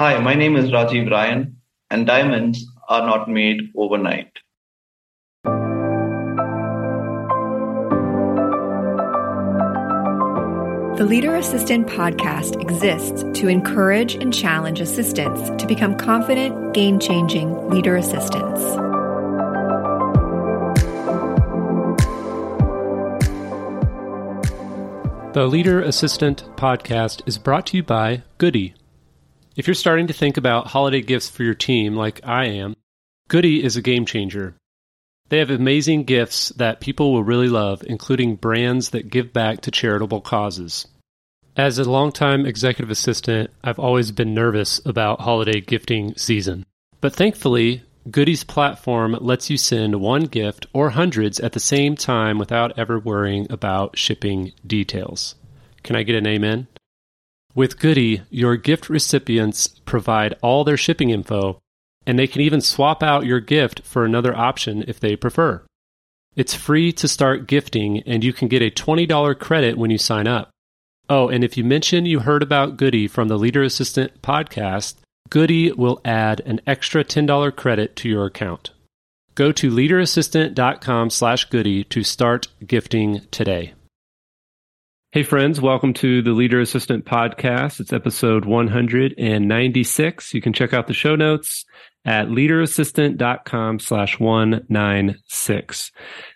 Hi, my name is Rajiv Ryan, and diamonds are not made overnight. The Leader Assistant podcast exists to encourage and challenge assistants to become confident, game changing leader assistants. The Leader Assistant podcast is brought to you by Goody. If you're starting to think about holiday gifts for your team, like I am, Goody is a game changer. They have amazing gifts that people will really love, including brands that give back to charitable causes. As a longtime executive assistant, I've always been nervous about holiday gifting season. But thankfully, Goody's platform lets you send one gift or hundreds at the same time without ever worrying about shipping details. Can I get an amen? With Goody, your gift recipients provide all their shipping info and they can even swap out your gift for another option if they prefer. It's free to start gifting, and you can get a $20 credit when you sign up. Oh, and if you mention you heard about Goody from the Leader Assistant podcast, Goody will add an extra $10 credit to your account. Go to leaderassistant.com slash goody to start gifting today. Hey, friends, welcome to the Leader Assistant Podcast. It's episode 196. You can check out the show notes at leaderassistant.com slash 196.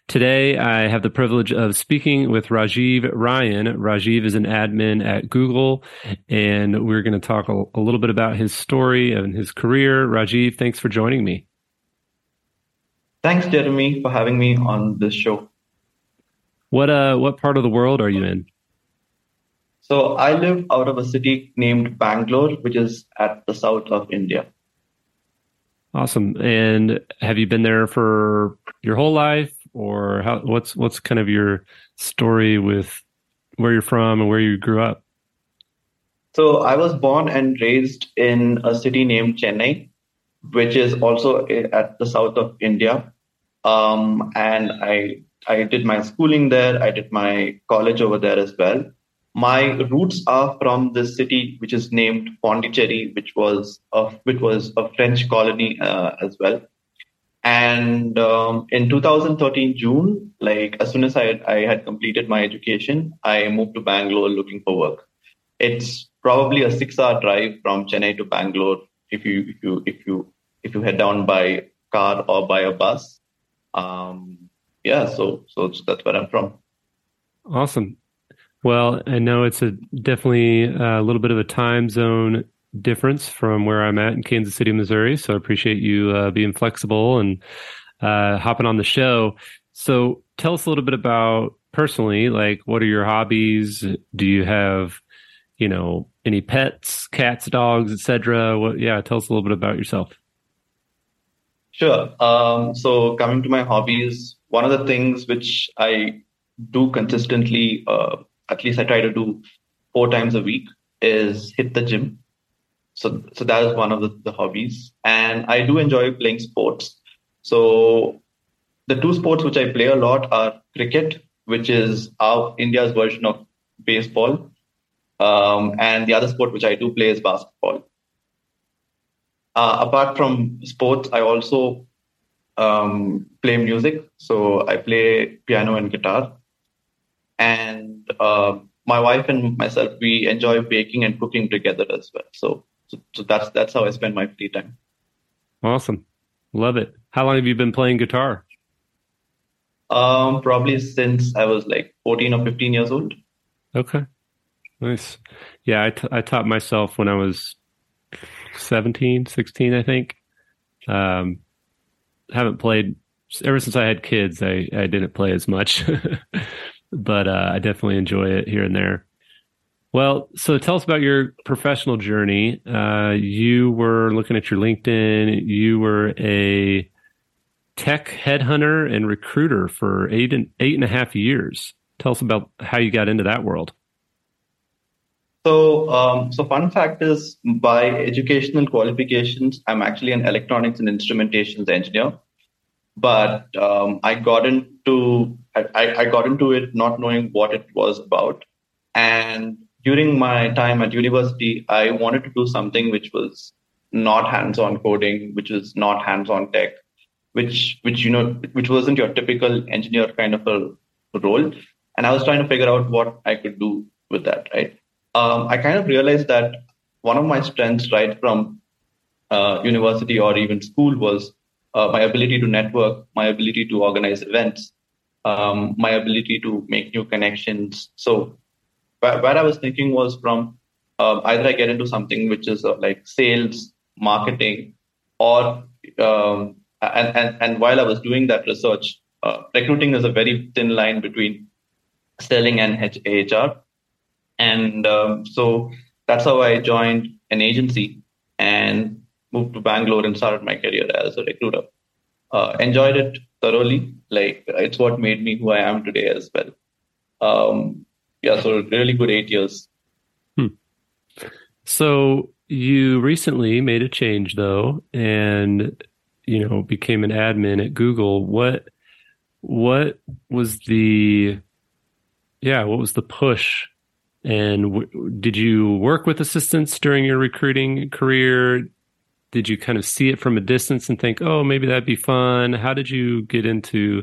Today, I have the privilege of speaking with Rajiv Ryan. Rajiv is an admin at Google, and we're going to talk a, a little bit about his story and his career. Rajiv, thanks for joining me. Thanks, Jeremy, for having me on this show. What uh, what part of the world are you in? So I live out of a city named Bangalore, which is at the south of India. Awesome. And have you been there for your whole life, or how? What's what's kind of your story with where you're from and where you grew up? So I was born and raised in a city named Chennai, which is also at the south of India. Um, and I I did my schooling there. I did my college over there as well my roots are from this city which is named Pondicherry, which was a, which was a French colony uh, as well. And um, in 2013 June, like as soon as I had, I had completed my education, I moved to Bangalore looking for work. It's probably a six-hour drive from Chennai to Bangalore if you if you if you if you head down by car or by a bus. Um, yeah, so so that's where I'm from. Awesome. Well, I know it's a definitely a little bit of a time zone difference from where I'm at in Kansas City, Missouri. So I appreciate you uh, being flexible and uh, hopping on the show. So tell us a little bit about personally, like what are your hobbies? Do you have, you know, any pets, cats, dogs, etc.? What? Yeah, tell us a little bit about yourself. Sure. Um, so coming to my hobbies, one of the things which I do consistently uh, at least I try to do four times a week is hit the gym. So, so that is one of the, the hobbies. And I do enjoy playing sports. So the two sports which I play a lot are cricket, which is our India's version of baseball. Um, and the other sport which I do play is basketball. Uh, apart from sports, I also um, play music. So I play piano and guitar. And uh, my wife and myself we enjoy baking and cooking together as well. So, so, so that's that's how I spend my free time. Awesome, love it. How long have you been playing guitar? Um, probably since I was like 14 or 15 years old. Okay, nice. Yeah, I, t- I taught myself when I was 17, 16, I think. Um, haven't played ever since I had kids. I I didn't play as much. but uh, I definitely enjoy it here and there. Well, so tell us about your professional journey. Uh, you were looking at your LinkedIn. You were a tech headhunter and recruiter for eight and eight and a half years. Tell us about how you got into that world. So, um, so fun fact is, by educational qualifications, I'm actually an electronics and instrumentations engineer. But um, I got into I, I got into it not knowing what it was about. And during my time at university, I wanted to do something which was not hands-on coding, which was not hands-on tech, which which you know which wasn't your typical engineer kind of a role. And I was trying to figure out what I could do with that. Right. Um, I kind of realized that one of my strengths, right from uh, university or even school, was uh, my ability to network, my ability to organize events, um, my ability to make new connections. So where, I was thinking was from uh, either I get into something which is uh, like sales, marketing, or um, and, and and while I was doing that research, uh, recruiting is a very thin line between selling and HR, and um, so that's how I joined an agency and moved to Bangalore and started my career as a recruiter. Uh, enjoyed it thoroughly. Like it's what made me who I am today as well. Um, yeah, so really good eight years. Hmm. So you recently made a change though, and you know became an admin at Google. What what was the yeah what was the push and w- did you work with assistants during your recruiting career did you kind of see it from a distance and think oh maybe that'd be fun how did you get into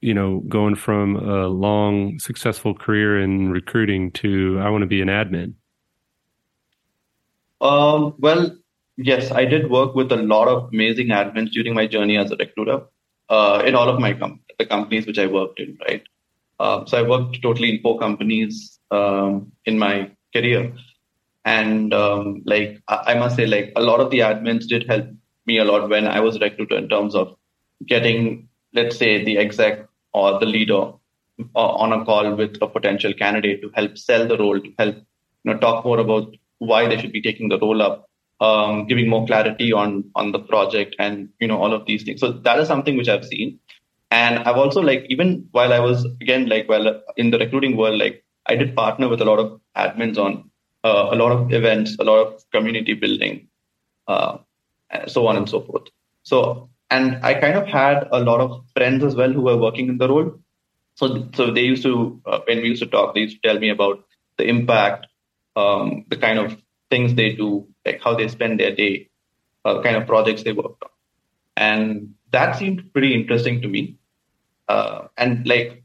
you know, going from a long, successful career in recruiting to I want to be an admin? Um, well, yes, I did work with a lot of amazing admins during my journey as a recruiter uh, in all of my com- the companies which I worked in, right? Uh, so I worked totally in four companies um, in my career. And um, like I-, must say, like a lot of the admins did help me a lot when I was a recruiter in terms of getting let's say the exec or the leader uh, on a call with a potential candidate to help sell the role, to help you know talk more about why they should be taking the role up, um, giving more clarity on on the project, and you know all of these things. So that is something which I've seen, and I've also like even while I was again like well in the recruiting world, like I did partner with a lot of admins on uh, a lot of events, a lot of community building, uh, so on and so forth. So and I kind of had a lot of friends as well who were working in the role. So, so they used to, uh, when we used to talk, they used to tell me about the impact, um, the kind of things they do, like how they spend their day, uh, kind of projects they worked on. And that seemed pretty interesting to me. Uh, and like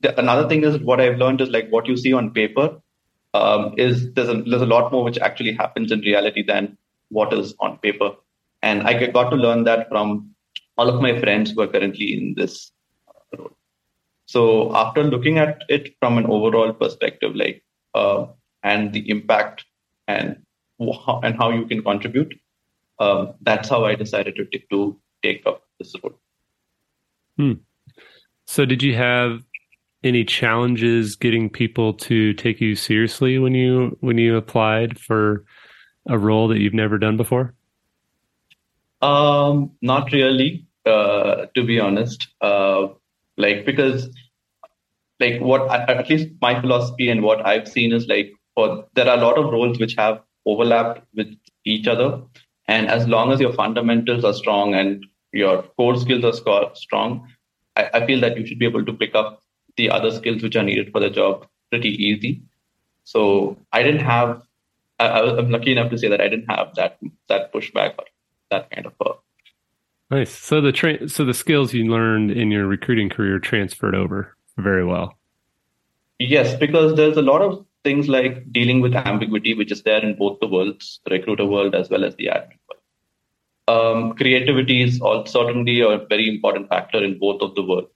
the, another thing is what I've learned is like what you see on paper um, is there's a, there's a lot more which actually happens in reality than what is on paper. And I got to learn that from all of my friends who are currently in this role. So after looking at it from an overall perspective, like uh, and the impact and and how you can contribute, um, that's how I decided to t- to take up this role. Hmm. So did you have any challenges getting people to take you seriously when you when you applied for a role that you've never done before? Um, not really. Uh, to be honest. Uh, like because like what at least my philosophy and what I've seen is like for there are a lot of roles which have overlapped with each other, and as long as your fundamentals are strong and your core skills are strong, I, I feel that you should be able to pick up the other skills which are needed for the job pretty easy. So I didn't have. I, I am lucky enough to say that I didn't have that that pushback or that kind of a Nice. So the tra- so the skills you learned in your recruiting career transferred over very well. Yes, because there's a lot of things like dealing with ambiguity, which is there in both the worlds, the recruiter world as well as the admin world. Um, creativity is also certainly a very important factor in both of the worlds.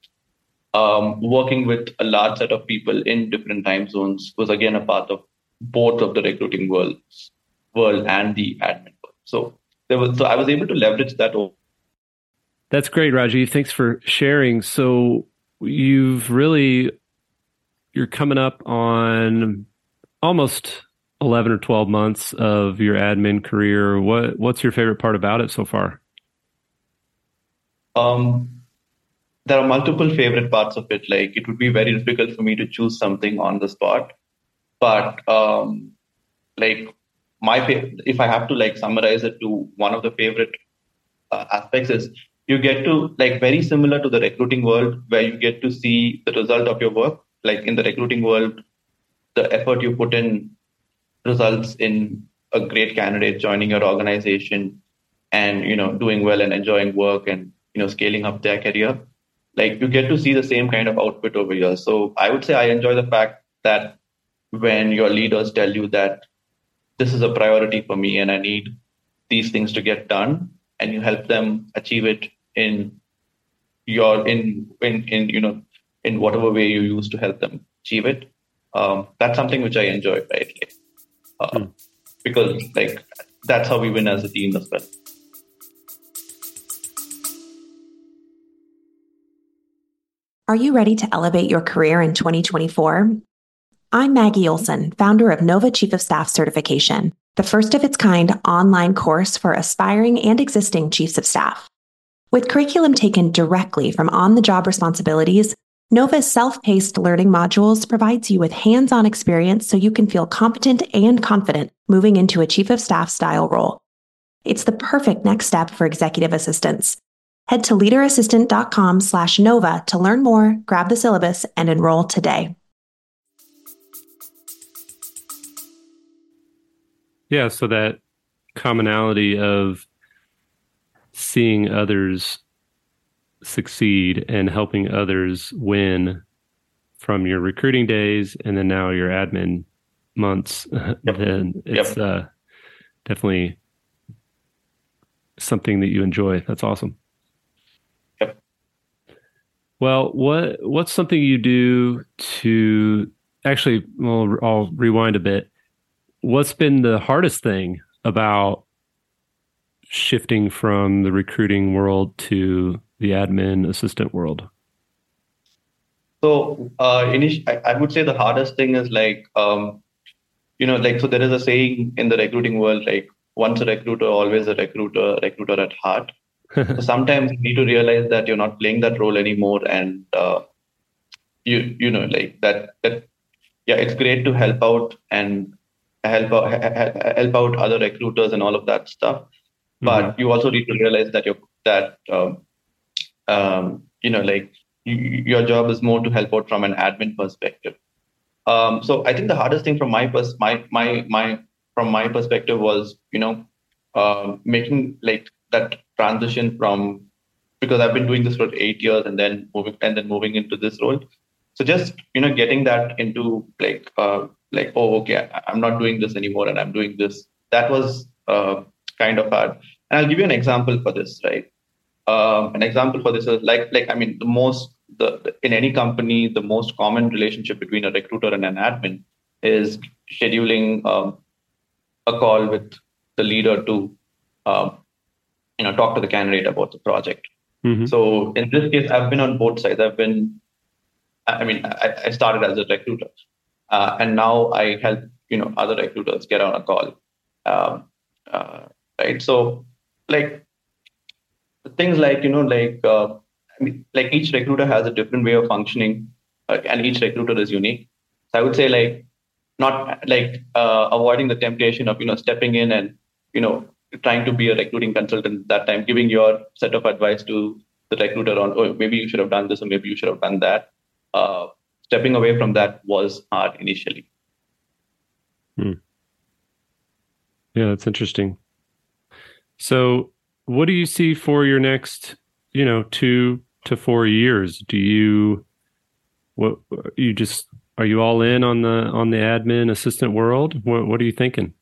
Um, working with a large set of people in different time zones was again a part of both of the recruiting worlds, world and the admin world. So there was, so I was able to leverage that Over. that's great, Rajiv. Thanks for sharing. So you've really you're coming up on almost 11 or 12 months of your admin career. What what's your favorite part about it so far? Um there are multiple favorite parts of it. Like it would be very difficult for me to choose something on the spot. But um like my if I have to like summarize it to one of the favorite uh, aspects is you get to like very similar to the recruiting world where you get to see the result of your work like in the recruiting world the effort you put in results in a great candidate joining your organization and you know doing well and enjoying work and you know scaling up their career like you get to see the same kind of output over here. So i would say i enjoy the fact that when your leaders tell you that this is a priority for me and i need these things to get done and you help them achieve it in your in in in you know in whatever way you use to help them achieve it um, that's something which i enjoy right? Like, uh, hmm. because like that's how we win as a team as well Are you ready to elevate your career in 2024? I'm Maggie Olson, founder of Nova Chief of Staff Certification, the first of its kind online course for aspiring and existing chiefs of staff. With curriculum taken directly from on the job responsibilities, Nova's self paced learning modules provides you with hands on experience so you can feel competent and confident moving into a chief of staff style role. It's the perfect next step for executive assistants Head to leaderassistant.com slash NOVA to learn more, grab the syllabus, and enroll today. Yeah, so that commonality of seeing others succeed and helping others win from your recruiting days and then now your admin months, yep. then it's yep. uh, definitely something that you enjoy. That's awesome. Well, what what's something you do to actually? Well, I'll rewind a bit. What's been the hardest thing about shifting from the recruiting world to the admin assistant world? So, uh, init- I, I, would say the hardest thing is like, um, you know, like so. There is a saying in the recruiting world, like once a recruiter, always a recruiter, recruiter at heart so sometimes you need to realize that you're not playing that role anymore and uh, you you know like that that yeah it's great to help out and help out help out other recruiters and all of that stuff but mm-hmm. you also need to realize that you that um, um, you know like you, your job is more to help out from an admin perspective um, so i think the hardest thing from my pers- my my my from my perspective was you know uh, making like that transition from because I've been doing this for eight years and then moving and then moving into this role. So just you know getting that into like uh, like oh okay I'm not doing this anymore and I'm doing this. That was uh, kind of hard. And I'll give you an example for this, right? Um, an example for this is like like I mean the most the, the in any company the most common relationship between a recruiter and an admin is scheduling um, a call with the leader to um, you know talk to the candidate about the project. Mm-hmm. So in this case, I've been on both sides. I've been, I mean, I, I started as a recruiter, uh, and now I help you know other recruiters get on a call, um, uh, right? So like things like you know like uh, I mean, like each recruiter has a different way of functioning, uh, and each recruiter is unique. So I would say like not like uh, avoiding the temptation of you know stepping in and you know trying to be a recruiting consultant that time, giving your set of advice to the recruiter on, oh, maybe you should have done this or maybe you should have done that. Uh, stepping away from that was hard initially. Hmm. Yeah, that's interesting. So, what do you see for your next, you know, two to four years? Do you, what you just are you all in on the on the admin assistant world? What what are you thinking?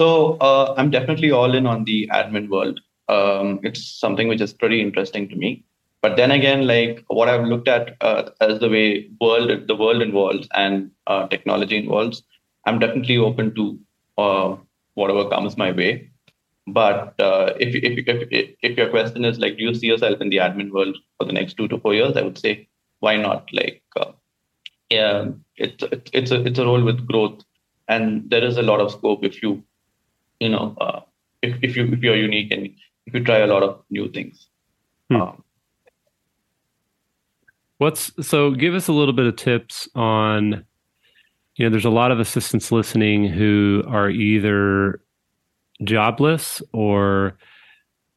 So uh, I'm definitely all in on the admin world. Um, it's something which is pretty interesting to me. But then again, like what I've looked at uh, as the way world the world involves and uh, technology involves, I'm definitely open to uh, whatever comes my way. But uh, if, if, if if your question is like, do you see yourself in the admin world for the next two to four years? I would say, why not? Like, uh, yeah, it's it's a it's a role with growth, and there is a lot of scope if you you know, uh, if, if you if you're unique and if you try a lot of new things. Hmm. Um, What's so? Give us a little bit of tips on. You know, there's a lot of assistants listening who are either jobless or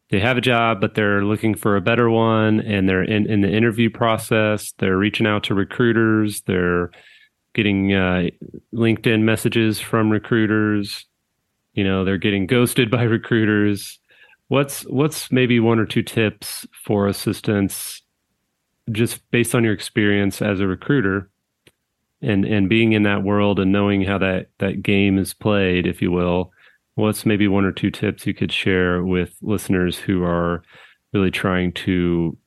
they have a job but they're looking for a better one and they're in, in the interview process they're reaching out to recruiters they're getting uh, LinkedIn messages from recruiters. You know, they're getting ghosted by recruiters. What's what's maybe one or two tips for assistants, just based on your experience as a recruiter, and and being in that world and knowing how that that game is played, if you will. What's maybe one or two tips you could share with listeners who are really trying to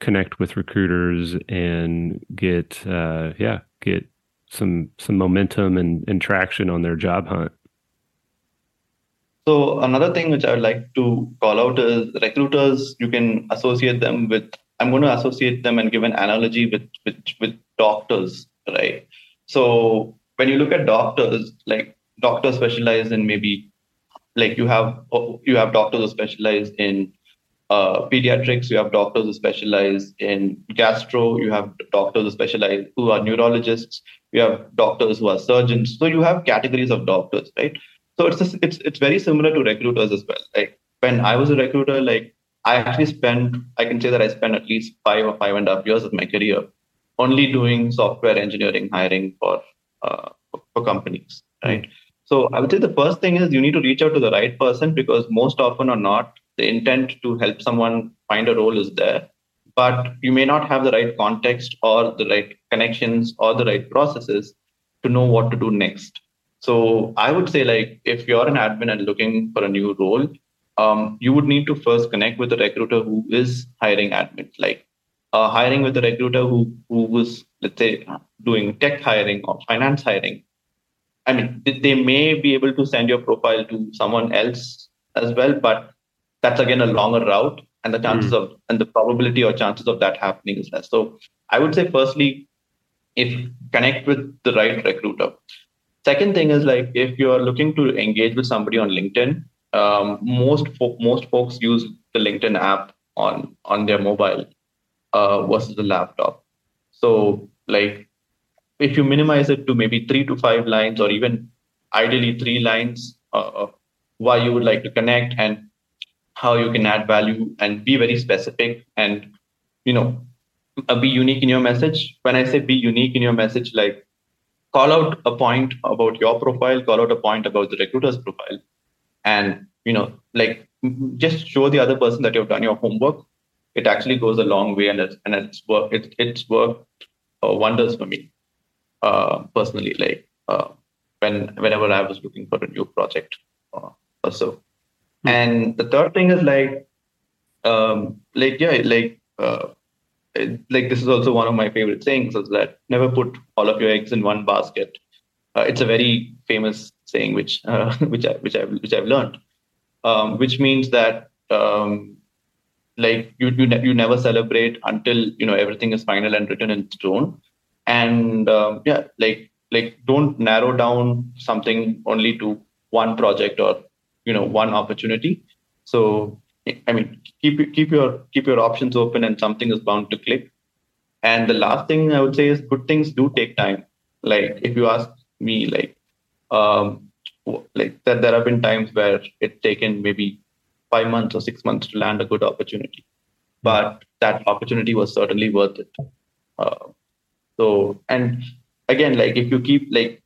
connect with recruiters and get uh, yeah get some some momentum and, and traction on their job hunt so another thing which i would like to call out is recruiters you can associate them with i'm going to associate them and give an analogy with with, with doctors right so when you look at doctors like doctors specialize in maybe like you have you have doctors who specialize in uh, pediatrics, you have doctors who specialize in gastro, you have doctors who specialize who are neurologists, you have doctors who are surgeons. So you have categories of doctors, right? So it's it's it's very similar to recruiters as well. Like when I was a recruiter, like I actually spent, I can say that I spent at least five or five and a half years of my career only doing software engineering hiring for uh, for companies, right? So I would say the first thing is you need to reach out to the right person because most often or not, the intent to help someone find a role is there, but you may not have the right context or the right connections or the right processes to know what to do next. So I would say like if you're an admin and looking for a new role, um, you would need to first connect with a recruiter who is hiring admins, like uh, hiring with a recruiter who who was let's say doing tech hiring or finance hiring. I mean, they may be able to send your profile to someone else as well, but that's again a longer route and the chances mm. of and the probability or chances of that happening is less so i would say firstly if connect with the right recruiter second thing is like if you're looking to engage with somebody on linkedin um, most fo- most folks use the linkedin app on on their mobile uh, versus the laptop. So like if you minimize it to maybe three to five lines or even ideally three lines uh, why you would like to connect and how you can add value and be very specific and you know uh, be unique in your message. When i say be unique in your message like call out a point about your profile call out a point about the recruiter's profile. And you know like just show the other person that you've done your homework. It actually goes a long way and it's and it's worked it, it's worked uh, wonders for me uh, personally like uh, when whenever i was looking for a new project uh, or so. Hmm. And the third thing is like, um, like yeah, like uh, like this is also one of my favorite sayings is that never put all of your eggs in one basket. Uh, it's a very famous saying which uh, which I which I which I've learned, um, which means that um, like you you, ne- you never celebrate until you know everything is final and written in stone, and um, yeah, like like don't narrow down something only to one project or you know one opportunity. So i mean keep keep your keep your options open and something is bound to click. And the last thing i would say is good things do take time. Like if you ask me like um like that there have been times where it's taken maybe five months or six months to land a good opportunity. But that opportunity was certainly worth it. Uh, so and again like if you keep like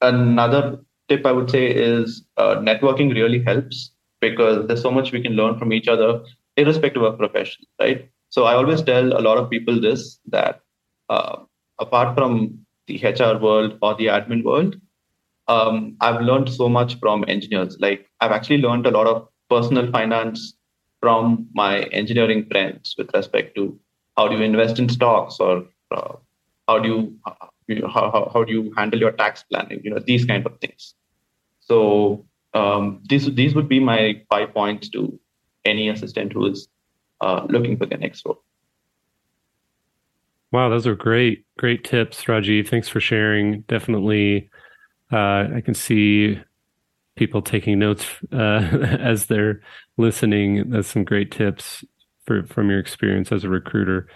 another tip I would say is uh, networking really helps because there's so much we can learn from each other, irrespective of profession, right? So I always tell a lot of people this that uh, apart from the HR world or the admin world, um, I've learned so much from engineers. Like I've actually learned a lot of personal finance from my engineering friends with respect to how do you invest in stocks or uh, how do you you know, how, how, how do you handle your tax planning? You know, these kind of things. So um, these these would be my five points to any assistant who is uh, looking for the next role. Wow, those are great, great tips, Rajiv. Thanks for sharing. Definitely, uh, I can see people taking notes uh, as they're listening. That's some great tips for, from your experience as a recruiter.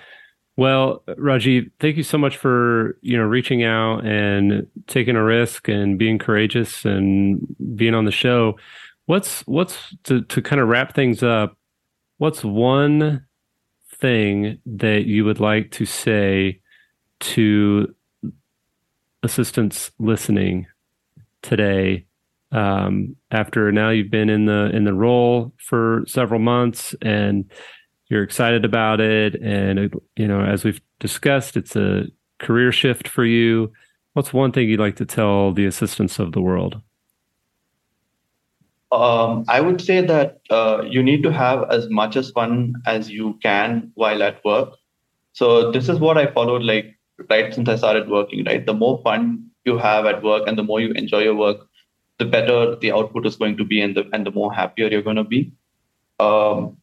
Well, Rajiv, thank you so much for you know reaching out and taking a risk and being courageous and being on the show. What's what's to to kind of wrap things up? What's one thing that you would like to say to assistants listening today um, after now you've been in the in the role for several months and you're excited about it. And you know as we've discussed it's a career shift for you. What's one thing you'd like to tell the assistants of the world? Um, i would say that uh, you need to have as much as fun as you can while at work. So this is what i followed like right since i started working right? The more fun you have at work and the more you enjoy your work the better the output is going to be and the and the more happier you're going to be. Um,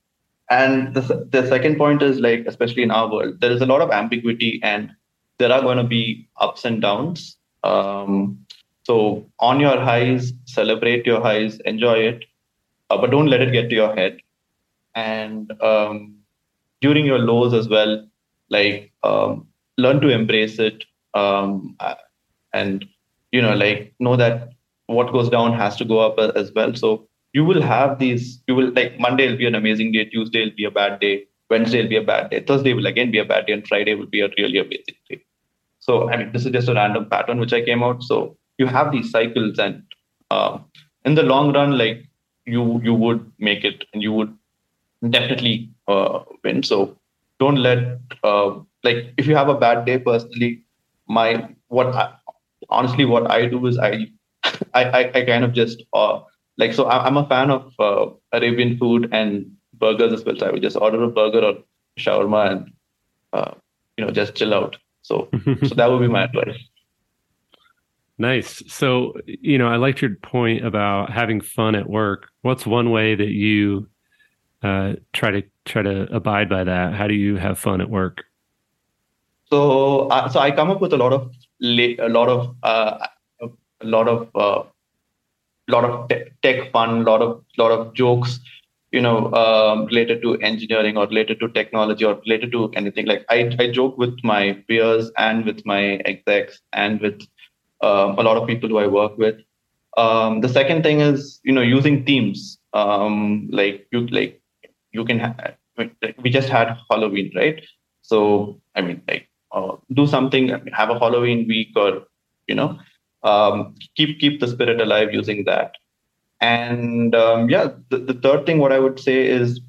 and the, the second point is like especially in our world there is a lot of ambiguity and there are going to be ups and downs um, so on your highs celebrate your highs enjoy it uh, but don't let it get to your head and um, during your lows as well like um, learn to embrace it um, and you know like know that what goes down has to go up as well. So you will have these, you will like Monday will be an amazing day, Tuesday will be a bad day, Wednesday will be a bad day, Thursday will again be a bad day, and Friday will be a really amazing day. So I mean, this is just a random pattern which I came out. So you have these cycles, and uh, in the long run, like you you would make it, and you would definitely uh, win. So don't let uh, like if you have a bad day personally, my what I, honestly what I do is I I, I, I kind of just uh, like so I'm a fan of uh, Arabian food and burgers as well. So I would just order a burger or shawarma and uh, you know just chill out. So so that would be my advice. Nice. So you know I liked your point about having fun at work. What's one way that you uh, try to try to abide by that? How do you have fun at work? So uh, so I come up with a lot of a lot of uh, a lot of uh, lot of te- tech fun, lot of lot of jokes, you know, um, related to engineering or related to technology or related to anything. Like I, I joke with my peers and with my execs and with um, a lot of people who I work with. Um, the second thing is, you know, using teams. Um, like you, like you can. Ha- we just had Halloween, right? So I mean, like, uh, do something. Have a Halloween week, or you know, um, keep keep the spirit alive using that. And um, yeah, the, the third thing, what I would say is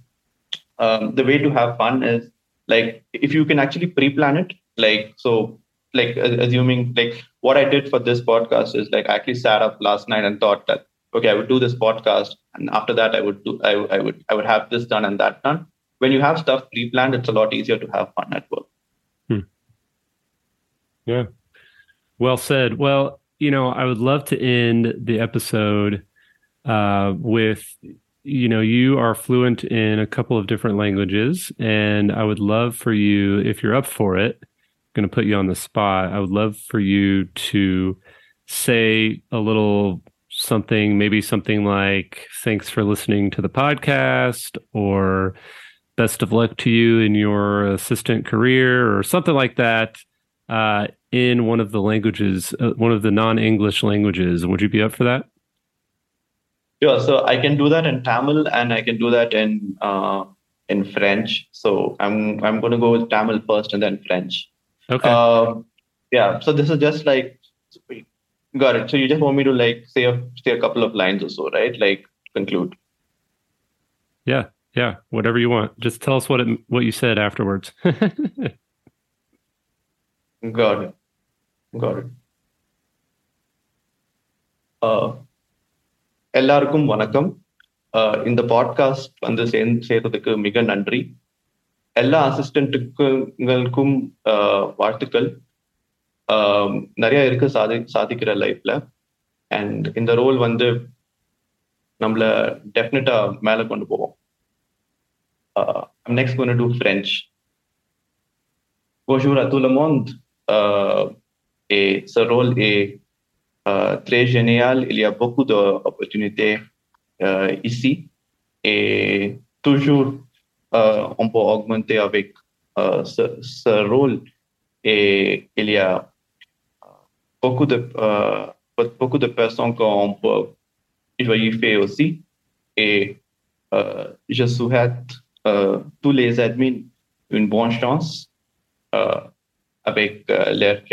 um, the way to have fun is like if you can actually pre-plan it, like so, like assuming like what I did for this podcast is like I actually sat up last night and thought that okay, I would do this podcast, and after that I would do I, I would I would have this done and that done. When you have stuff pre-planned, it's a lot easier to have fun at work. Hmm. Yeah. Well said. Well, you know, I would love to end the episode uh, with, you know, you are fluent in a couple of different languages, and I would love for you, if you're up for it, I'm going to put you on the spot. I would love for you to say a little something, maybe something like, thanks for listening to the podcast, or best of luck to you in your assistant career, or something like that. Uh, in one of the languages, uh, one of the non-English languages. Would you be up for that? Sure. So I can do that in Tamil and I can do that in uh, in French. So I'm I'm going to go with Tamil first and then French. Okay. Uh, yeah. So this is just like got it. So you just want me to like say a say a couple of lines or so, right? Like conclude. Yeah. Yeah. Whatever you want. Just tell us what it what you said afterwards. got it. Got it. Uh, எல்லாருக்கும் வணக்கம் uh, இந்த podcast வந்து சேர்ந்து சேர்றதுக்கு மிக நன்றி எல்லா அசிஸ்டண்ட்டுக்குங்களுக்கும் uh, வாழ்த்துக்கள் um, நிறைய இருக்கு சாதி சாதிக்கிற லைஃப்ல அண்ட் இந்த ரோல் வந்து நம்மள டெஃபினட்டா மேல கொண்டு போவோம் நெக்ஸ்ட் கொண்டு to French Bonjour à tout le monde. Euh, et ce rôle est euh, très génial. Il y a beaucoup d'opportunités euh, ici. Et toujours on peut augmenter avec ce, ce, rôle. Et il y a beaucoup de beaucoup de personnes qu'on peut faire aussi. Et je souhaite tous les admins une bonne chance avec leur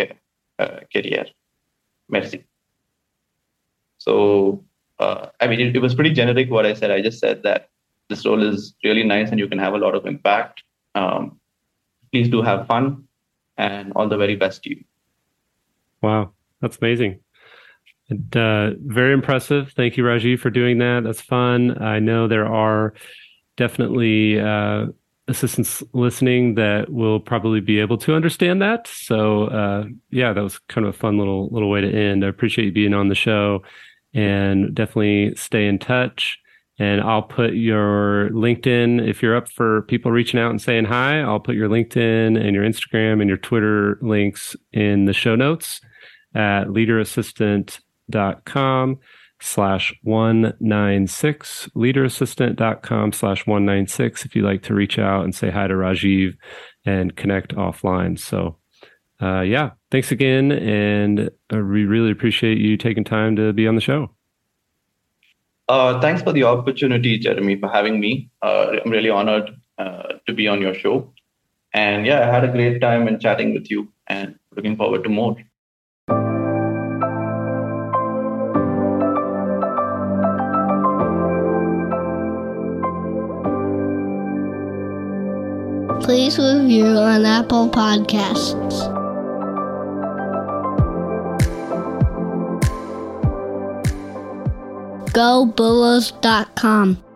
carrière. merci. So, uh, I mean, it, it, was pretty generic what I said. I just said that this role is really nice and you can have a lot of impact. Um, please do have fun and all the very best to you. Wow, that's amazing. And, uh, very impressive. Thank you, Rajiv, for doing that. That's fun. I know there are definitely uh, assistants listening that will probably be able to understand that. So uh, yeah, that was kind of a fun little little way to end. I appreciate you being on the show, and definitely stay in touch. And I'll put your LinkedIn if you're up for people reaching out and saying hi. I'll put your LinkedIn and your Instagram and your Twitter links in the show notes at leaderassistant.com slash 196 leaderassistant.com slash 196 if you'd like to reach out and say hi to rajiv and connect offline. So uh, yeah thanks again and uh, we really appreciate you taking time to be on the show. Uh, thanks for the opportunity jeremy for having me. Uh, i'm really honored uh, to be on your show. And yeah i had a great time in chatting with you and looking forward to more please review on Apple Podcasts. GoBulls.com